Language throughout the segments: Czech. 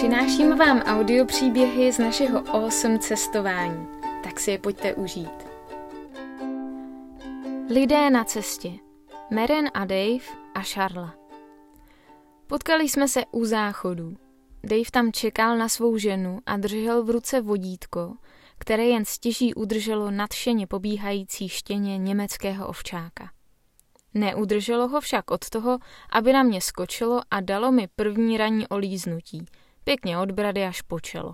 Přináším vám audio příběhy z našeho awesome cestování. Tak si je pojďte užít. Lidé na cestě. Meren a Dave a Charla. Potkali jsme se u záchodů. Dave tam čekal na svou ženu a držel v ruce vodítko, které jen stěží udrželo nadšeně pobíhající štěně německého ovčáka. Neudrželo ho však od toho, aby na mě skočilo a dalo mi první ranní olíznutí, pěkně od brady až po čelo.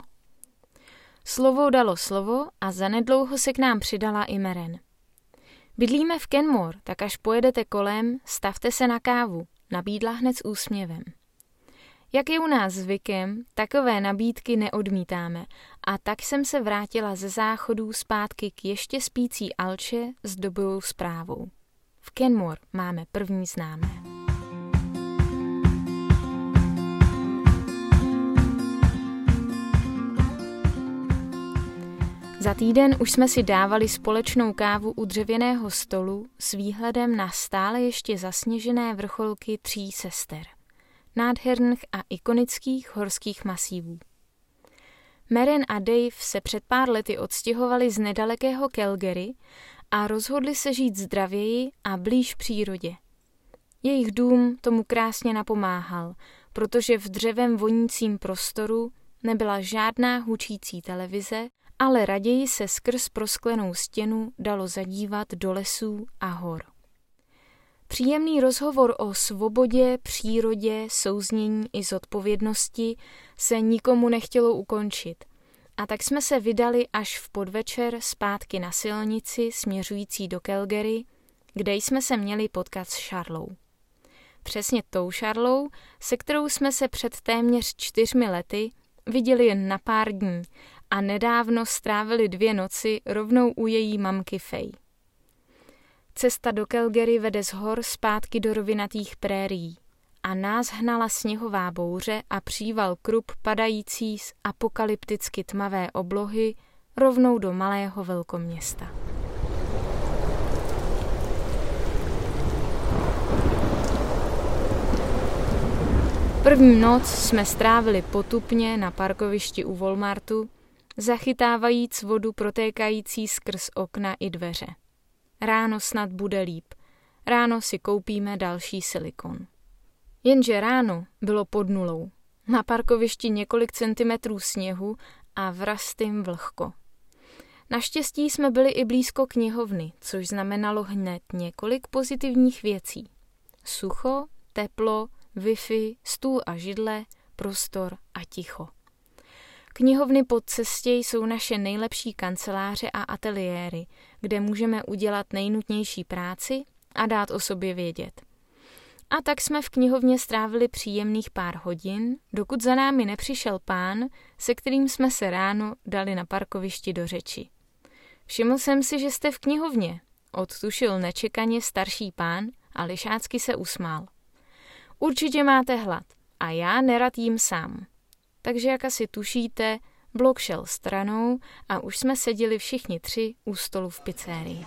Slovo dalo slovo a zanedlouho se k nám přidala i Meren. Bydlíme v Kenmore, tak až pojedete kolem, stavte se na kávu, nabídla hned s úsměvem. Jak je u nás zvykem, takové nabídky neodmítáme a tak jsem se vrátila ze záchodů zpátky k ještě spící Alče s dobovou zprávou. V Kenmore máme první známé. Za týden už jsme si dávali společnou kávu u dřevěného stolu s výhledem na stále ještě zasněžené vrcholky tří sester. Nádherných a ikonických horských masívů. Meren a Dave se před pár lety odstěhovali z nedalekého Calgary a rozhodli se žít zdravěji a blíž přírodě. Jejich dům tomu krásně napomáhal, protože v dřevem vonícím prostoru nebyla žádná hučící televize, ale raději se skrz prosklenou stěnu dalo zadívat do lesů a hor. Příjemný rozhovor o svobodě, přírodě, souznění i zodpovědnosti se nikomu nechtělo ukončit – a tak jsme se vydali až v podvečer zpátky na silnici směřující do Calgary, kde jsme se měli potkat s Charlou. Přesně tou Charlou, se kterou jsme se před téměř čtyřmi lety viděli jen na pár dní a nedávno strávili dvě noci rovnou u její mamky Faye. Cesta do Calgary vede z hor zpátky do rovinatých prérií a nás hnala sněhová bouře a příval krup padající z apokalypticky tmavé oblohy rovnou do malého velkoměsta. První noc jsme strávili potupně na parkovišti u Walmartu, zachytávajíc vodu protékající skrz okna i dveře. Ráno snad bude líp. Ráno si koupíme další silikon. Jenže ráno bylo pod nulou. Na parkovišti několik centimetrů sněhu a vrastým vlhko. Naštěstí jsme byli i blízko knihovny, což znamenalo hned několik pozitivních věcí. Sucho, teplo, Wi-Fi, stůl a židle, prostor a ticho. Knihovny pod cestě jsou naše nejlepší kanceláře a ateliéry, kde můžeme udělat nejnutnější práci a dát o sobě vědět. A tak jsme v knihovně strávili příjemných pár hodin, dokud za námi nepřišel pán, se kterým jsme se ráno dali na parkovišti do řeči. Všiml jsem si, že jste v knihovně, odtušil nečekaně starší pán a lišácky se usmál. Určitě máte hlad a já nerad jím sám. Takže jak asi tušíte, blok šel stranou a už jsme seděli všichni tři u stolu v pizzerii.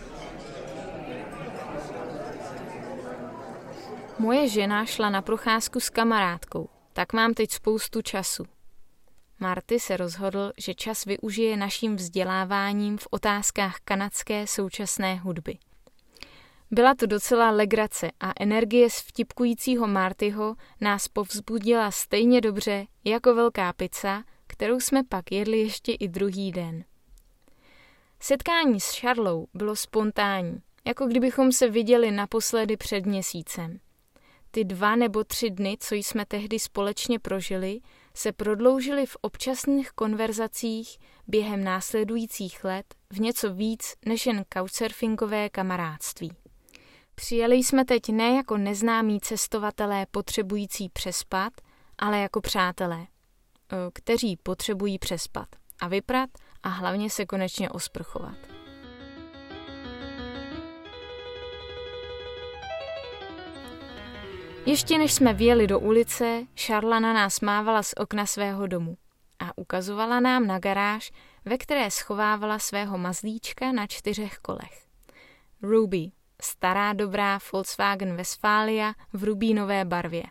Moje žena šla na procházku s kamarádkou, tak mám teď spoustu času. Marty se rozhodl, že čas využije naším vzděláváním v otázkách kanadské současné hudby. Byla to docela legrace a energie z vtipkujícího Martyho nás povzbudila stejně dobře jako velká pizza, kterou jsme pak jedli ještě i druhý den. Setkání s Charlou bylo spontánní, jako kdybychom se viděli naposledy před měsícem. Ty dva nebo tři dny, co jsme tehdy společně prožili, se prodloužily v občasných konverzacích během následujících let v něco víc než jen couchsurfingové kamarádství. Přijeli jsme teď ne jako neznámí cestovatelé potřebující přespat, ale jako přátelé, kteří potřebují přespat a vyprat a hlavně se konečně osprchovat. Ještě než jsme vjeli do ulice, Šarla na nás mávala z okna svého domu a ukazovala nám na garáž, ve které schovávala svého mazlíčka na čtyřech kolech. Ruby, stará dobrá Volkswagen Westfalia v rubínové barvě.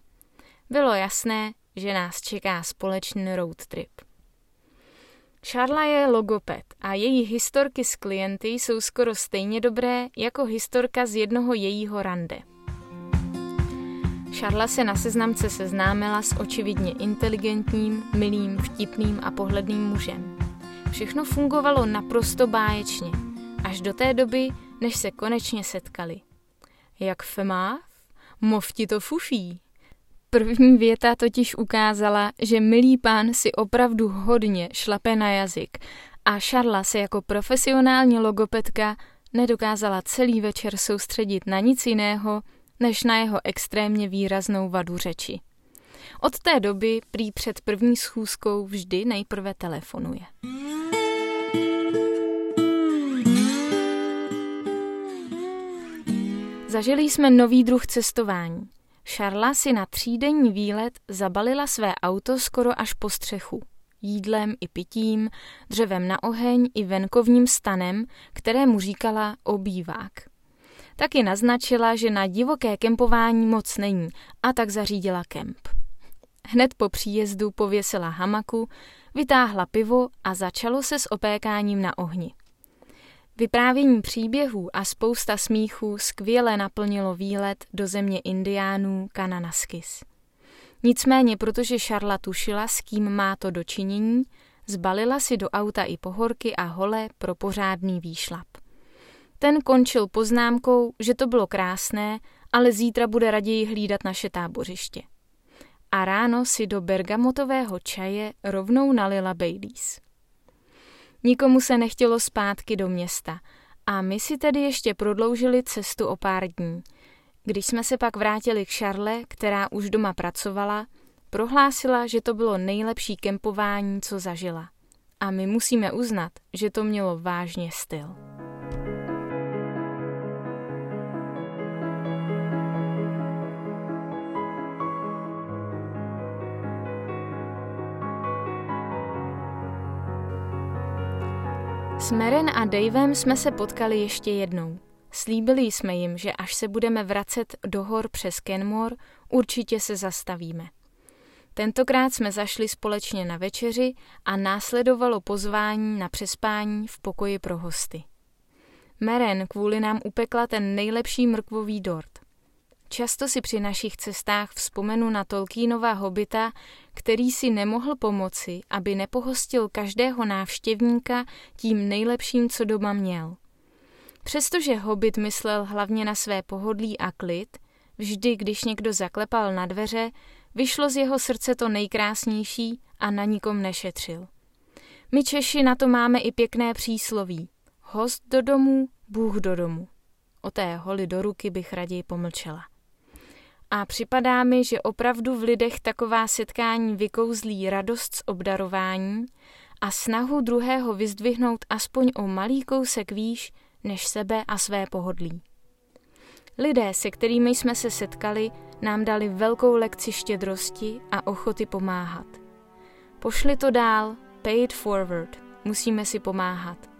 Bylo jasné, že nás čeká společný road trip. Charla je logoped a její historky s klienty jsou skoro stejně dobré jako historka z jednoho jejího rande. Charla se na seznamce seznámila s očividně inteligentním, milým, vtipným a pohledným mužem. Všechno fungovalo naprosto báječně, až do té doby, než se konečně setkali. Jak femáv? Mov to fufí. První věta totiž ukázala, že milý pán si opravdu hodně šlape na jazyk a Šarla se jako profesionální logopedka nedokázala celý večer soustředit na nic jiného, než na jeho extrémně výraznou vadu řeči. Od té doby prý před první schůzkou vždy nejprve telefonuje. Zažili jsme nový druh cestování. Šarla si na třídenní výlet zabalila své auto skoro až po střechu. Jídlem i pitím, dřevem na oheň i venkovním stanem, kterému říkala obývák. Taky naznačila, že na divoké kempování moc není a tak zařídila kemp. Hned po příjezdu pověsila hamaku, vytáhla pivo a začalo se s opékáním na ohni. Vyprávění příběhů a spousta smíchů skvěle naplnilo výlet do země indiánů Kananaskis. Nicméně, protože Šarla tušila, s kým má to dočinění, zbalila si do auta i pohorky a hole pro pořádný výšlap. Ten končil poznámkou, že to bylo krásné, ale zítra bude raději hlídat naše tábořiště. A ráno si do bergamotového čaje rovnou nalila Baileys. Nikomu se nechtělo zpátky do města a my si tedy ještě prodloužili cestu o pár dní. Když jsme se pak vrátili k Šarle, která už doma pracovala, prohlásila, že to bylo nejlepší kempování, co zažila. A my musíme uznat, že to mělo vážně styl. S Meren a Davem jsme se potkali ještě jednou. Slíbili jsme jim, že až se budeme vracet do hor přes Kenmore, určitě se zastavíme. Tentokrát jsme zašli společně na večeři a následovalo pozvání na přespání v pokoji pro hosty. Meren kvůli nám upekla ten nejlepší mrkvový dort. Často si při našich cestách vzpomenu na Tolkienova hobita, který si nemohl pomoci, aby nepohostil každého návštěvníka tím nejlepším, co doma měl. Přestože hobit myslel hlavně na své pohodlí a klid, vždy, když někdo zaklepal na dveře, vyšlo z jeho srdce to nejkrásnější a na nikom nešetřil. My Češi na to máme i pěkné přísloví. Host do domu, Bůh do domu. O té holi do ruky bych raději pomlčela. A připadá mi, že opravdu v lidech taková setkání vykouzlí radost z obdarování a snahu druhého vyzdvihnout aspoň o malý kousek výš než sebe a své pohodlí. Lidé, se kterými jsme se setkali, nám dali velkou lekci štědrosti a ochoty pomáhat. Pošli to dál, pay it forward, musíme si pomáhat.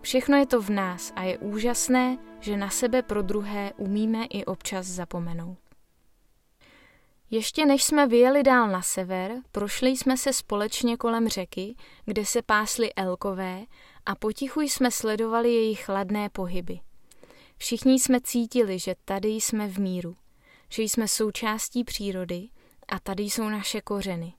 Všechno je to v nás a je úžasné, že na sebe pro druhé umíme i občas zapomenout. Ještě než jsme vyjeli dál na sever, prošli jsme se společně kolem řeky, kde se pásly elkové a potichu jsme sledovali jejich chladné pohyby. Všichni jsme cítili, že tady jsme v míru, že jsme součástí přírody a tady jsou naše kořeny.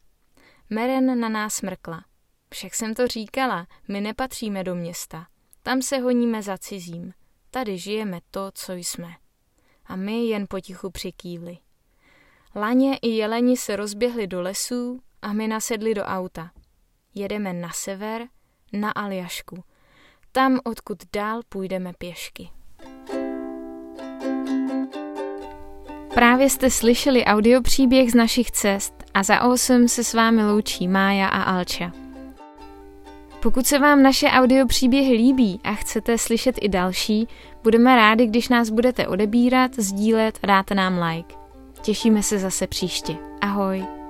Meren na nás mrkla. Však jsem to říkala, my nepatříme do města. Tam se honíme za cizím. Tady žijeme to, co jsme. A my jen potichu přikývli. Laně i jeleni se rozběhli do lesů a my nasedli do auta. Jedeme na sever, na Aljašku. Tam, odkud dál půjdeme pěšky. Právě jste slyšeli audiopříběh z našich cest a za 8 se s vámi loučí Mája a Alča. Pokud se vám naše audiopříběhy líbí a chcete slyšet i další, budeme rádi, když nás budete odebírat, sdílet a dáte nám like. Těšíme se zase příště. Ahoj.